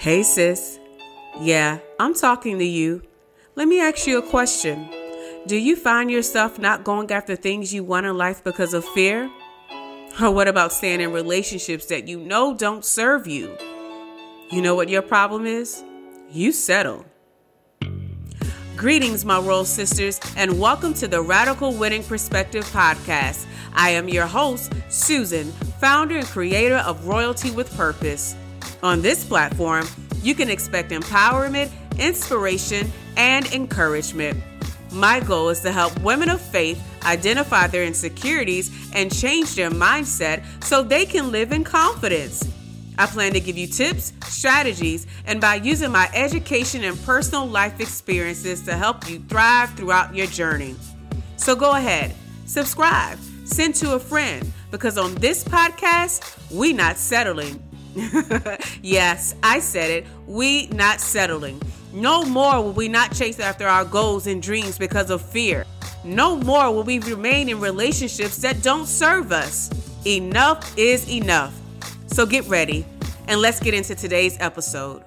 Hey, sis. Yeah, I'm talking to you. Let me ask you a question. Do you find yourself not going after things you want in life because of fear? Or what about staying in relationships that you know don't serve you? You know what your problem is? You settle. Greetings, my royal sisters, and welcome to the Radical Winning Perspective podcast. I am your host, Susan, founder and creator of Royalty with Purpose. On this platform, you can expect empowerment, inspiration, and encouragement. My goal is to help women of faith identify their insecurities and change their mindset so they can live in confidence. I plan to give you tips, strategies, and by using my education and personal life experiences to help you thrive throughout your journey. So go ahead, subscribe, send to a friend, because on this podcast, we not settling. yes, I said it. We not settling. No more will we not chase after our goals and dreams because of fear. No more will we remain in relationships that don't serve us. Enough is enough. So get ready and let's get into today's episode.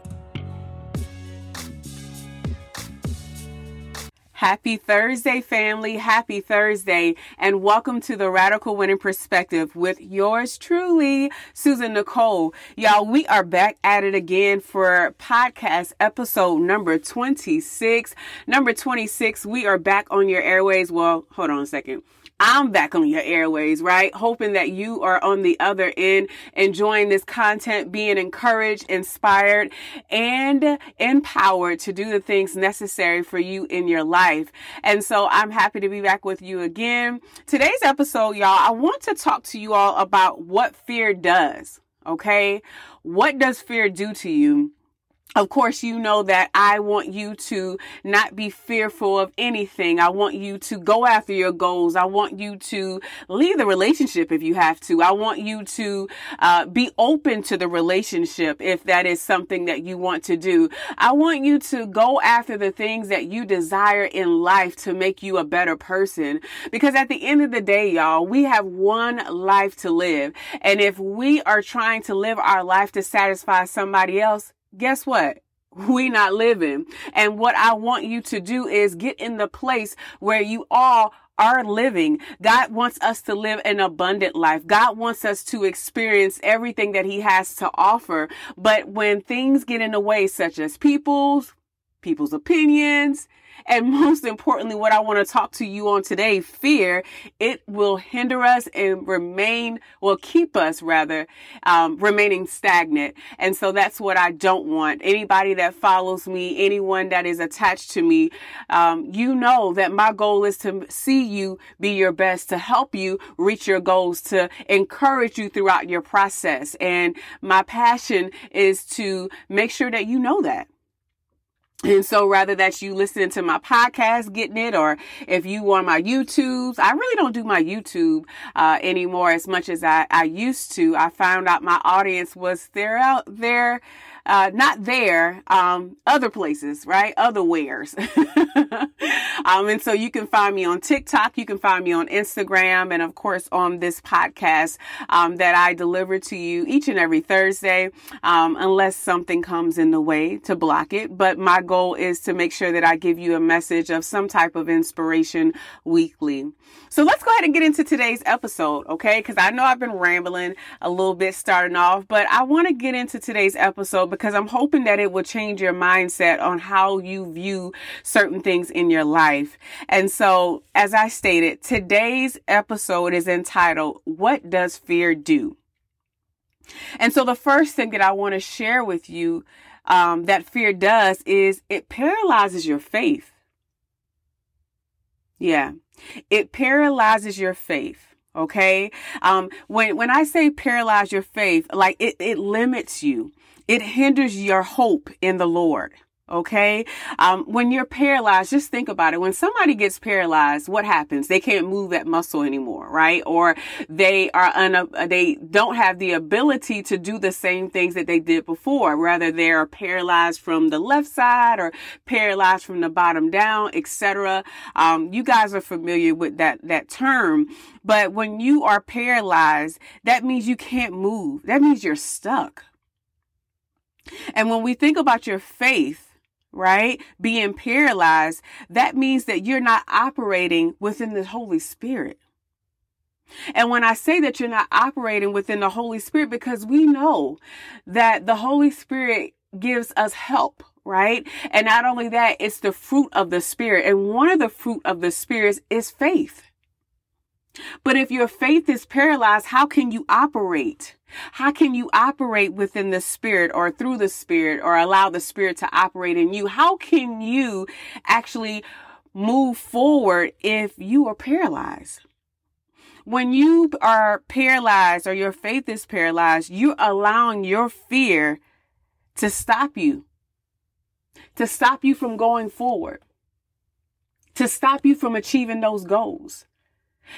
Happy Thursday, family. Happy Thursday. And welcome to the Radical Winning Perspective with yours truly, Susan Nicole. Y'all, we are back at it again for podcast episode number 26. Number 26, we are back on your airways. Well, hold on a second. I'm back on your airways, right? Hoping that you are on the other end, enjoying this content, being encouraged, inspired, and empowered to do the things necessary for you in your life. And so I'm happy to be back with you again. Today's episode, y'all, I want to talk to you all about what fear does. Okay. What does fear do to you? Of course, you know that I want you to not be fearful of anything. I want you to go after your goals. I want you to leave the relationship if you have to. I want you to uh, be open to the relationship if that is something that you want to do. I want you to go after the things that you desire in life to make you a better person. Because at the end of the day, y'all, we have one life to live. And if we are trying to live our life to satisfy somebody else, guess what? We not living. And what I want you to do is get in the place where you all are living. God wants us to live an abundant life. God wants us to experience everything that he has to offer. But when things get in the way, such as people's, people's opinions, and most importantly, what I want to talk to you on today, fear, it will hinder us and remain, will keep us rather, um, remaining stagnant. And so that's what I don't want. Anybody that follows me, anyone that is attached to me, um, you know that my goal is to see you be your best, to help you reach your goals, to encourage you throughout your process. And my passion is to make sure that you know that. And so rather that you listening to my podcast, getting it, or if you on my YouTubes, I really don't do my YouTube, uh, anymore as much as I, I used to. I found out my audience was there out there uh, not there, um, other places, right? Other wares. um, and so you can find me on TikTok. You can find me on Instagram and of course on this podcast, um, that I deliver to you each and every Thursday, um, unless something comes in the way to block it. But my goal is to make sure that I give you a message of some type of inspiration weekly. So let's go ahead and get into today's episode, okay? Cause I know I've been rambling a little bit starting off, but I want to get into today's episode because I'm hoping that it will change your mindset on how you view certain things in your life. And so, as I stated, today's episode is entitled, What Does Fear Do? And so, the first thing that I want to share with you um, that fear does is it paralyzes your faith. Yeah, it paralyzes your faith. Okay. Um, when, when I say paralyze your faith, like it, it limits you. It hinders your hope in the Lord. Okay. Um, when you're paralyzed, just think about it. When somebody gets paralyzed, what happens? They can't move that muscle anymore, right? Or they are un- they don't have the ability to do the same things that they did before. Rather, they're paralyzed from the left side or paralyzed from the bottom down, etc. Um, you guys are familiar with that, that term. But when you are paralyzed, that means you can't move. That means you're stuck. And when we think about your faith, right, being paralyzed, that means that you're not operating within the Holy Spirit. And when I say that you're not operating within the Holy Spirit, because we know that the Holy Spirit gives us help, right? And not only that, it's the fruit of the Spirit. And one of the fruit of the Spirit is faith. But if your faith is paralyzed, how can you operate? How can you operate within the spirit or through the spirit or allow the spirit to operate in you? How can you actually move forward if you are paralyzed? When you are paralyzed or your faith is paralyzed, you're allowing your fear to stop you, to stop you from going forward, to stop you from achieving those goals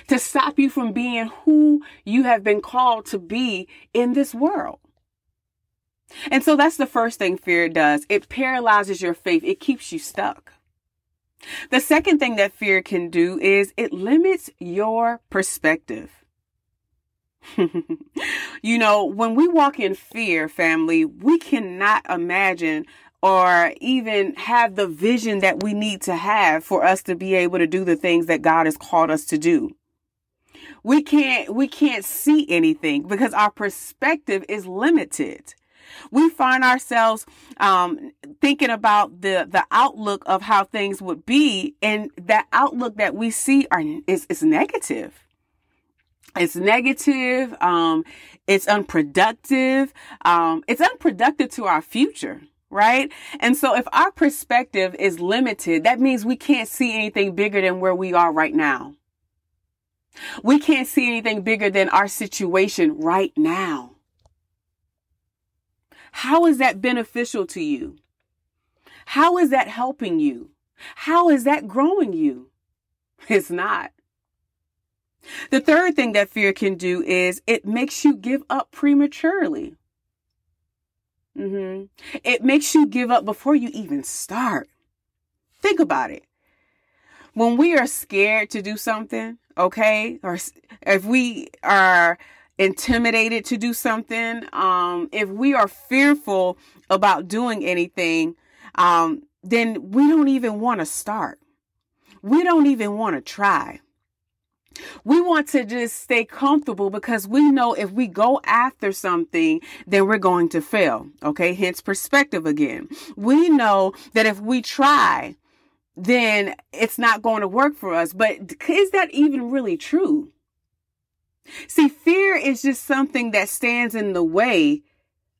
to stop you from being who you have been called to be in this world. And so that's the first thing fear does. It paralyzes your faith. It keeps you stuck. The second thing that fear can do is it limits your perspective. you know, when we walk in fear, family, we cannot imagine or even have the vision that we need to have for us to be able to do the things that God has called us to do. We can't, we can't see anything because our perspective is limited. We find ourselves um, thinking about the the outlook of how things would be, and that outlook that we see are is, is negative. It's negative. Um, it's unproductive. Um, it's unproductive to our future right? And so if our perspective is limited, that means we can't see anything bigger than where we are right now. We can't see anything bigger than our situation right now. How is that beneficial to you? How is that helping you? How is that growing you? It's not. The third thing that fear can do is it makes you give up prematurely. Mm-hmm. It makes you give up before you even start. Think about it. When we are scared to do something, okay, or if we are intimidated to do something, um, if we are fearful about doing anything, um, then we don't even want to start. We don't even want to try. We want to just stay comfortable because we know if we go after something, then we're going to fail. Okay. Hence perspective again. We know that if we try, then it's not going to work for us. But is that even really true? See, fear is just something that stands in the way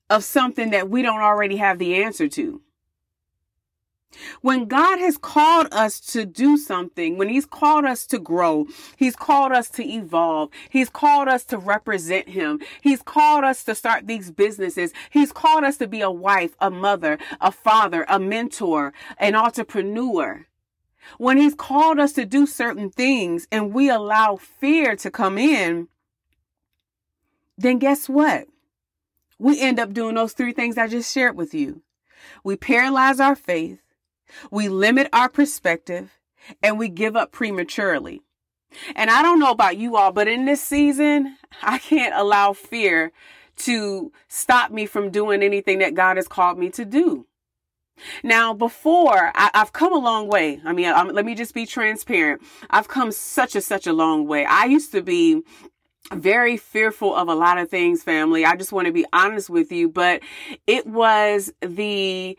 of something that we don't already have the answer to. When God has called us to do something, when He's called us to grow, He's called us to evolve, He's called us to represent Him, He's called us to start these businesses, He's called us to be a wife, a mother, a father, a mentor, an entrepreneur. When He's called us to do certain things and we allow fear to come in, then guess what? We end up doing those three things I just shared with you. We paralyze our faith we limit our perspective and we give up prematurely. And I don't know about you all, but in this season, I can't allow fear to stop me from doing anything that God has called me to do. Now, before I, have come a long way. I mean, I'm, let me just be transparent. I've come such a, such a long way. I used to be very fearful of a lot of things, family. I just want to be honest with you, but it was the,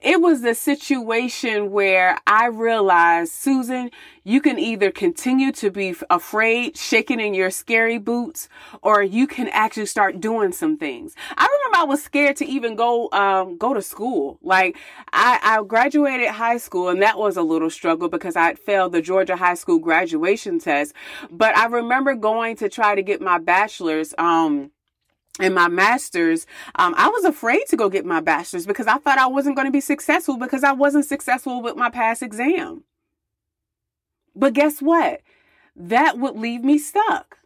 it was the situation where I realized, Susan, you can either continue to be afraid, shaking in your scary boots, or you can actually start doing some things. I remember I was scared to even go, um, go to school. Like I, I graduated high school and that was a little struggle because I failed the Georgia high school graduation test. But I remember going to try to get my bachelor's, um, in my master's, um, I was afraid to go get my bachelor's because I thought I wasn't going to be successful because I wasn't successful with my past exam. But guess what? That would leave me stuck.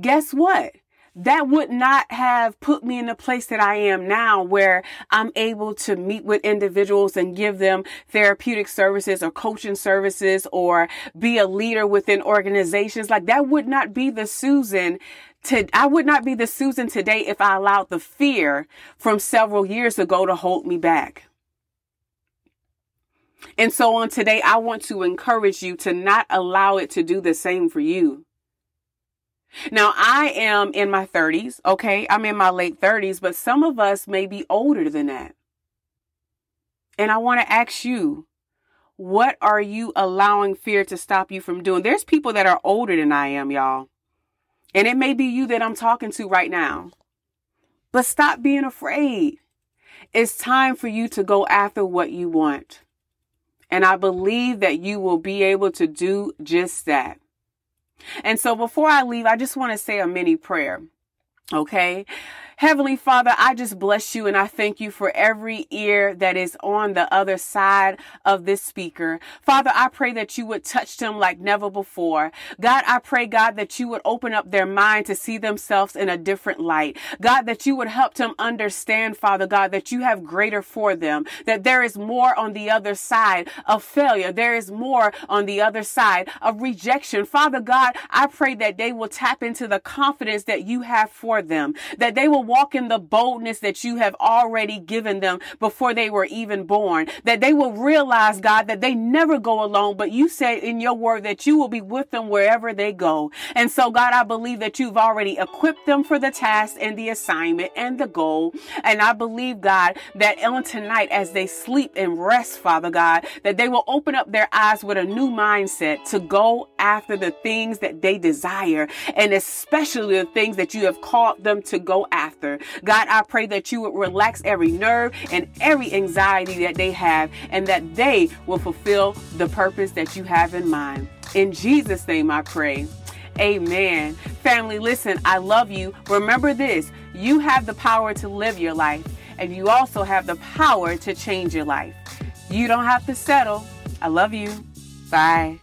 Guess what? That would not have put me in the place that I am now where I'm able to meet with individuals and give them therapeutic services or coaching services or be a leader within organizations. Like that would not be the Susan to, I would not be the Susan today if I allowed the fear from several years ago to hold me back. And so on today, I want to encourage you to not allow it to do the same for you. Now, I am in my 30s, okay? I'm in my late 30s, but some of us may be older than that. And I want to ask you, what are you allowing fear to stop you from doing? There's people that are older than I am, y'all. And it may be you that I'm talking to right now. But stop being afraid. It's time for you to go after what you want. And I believe that you will be able to do just that. And so before I leave, I just want to say a mini prayer. Okay. Heavenly Father, I just bless you and I thank you for every ear that is on the other side of this speaker. Father, I pray that you would touch them like never before. God, I pray, God, that you would open up their mind to see themselves in a different light. God, that you would help them understand, Father God, that you have greater for them, that there is more on the other side of failure. There is more on the other side of rejection. Father God, I pray that they will tap into the confidence that you have for them, that they will walk in the boldness that you have already given them before they were even born. That they will realize, God, that they never go alone, but you say in your word that you will be with them wherever they go. And so, God, I believe that you've already equipped them for the task and the assignment and the goal. And I believe, God, that on tonight as they sleep and rest, Father God, that they will open up their eyes with a new mindset to go after the things that they desire and especially the things that you have called them to go after after. God, I pray that you would relax every nerve and every anxiety that they have and that they will fulfill the purpose that you have in mind. In Jesus' name I pray. Amen. Family, listen, I love you. Remember this you have the power to live your life, and you also have the power to change your life. You don't have to settle. I love you. Bye.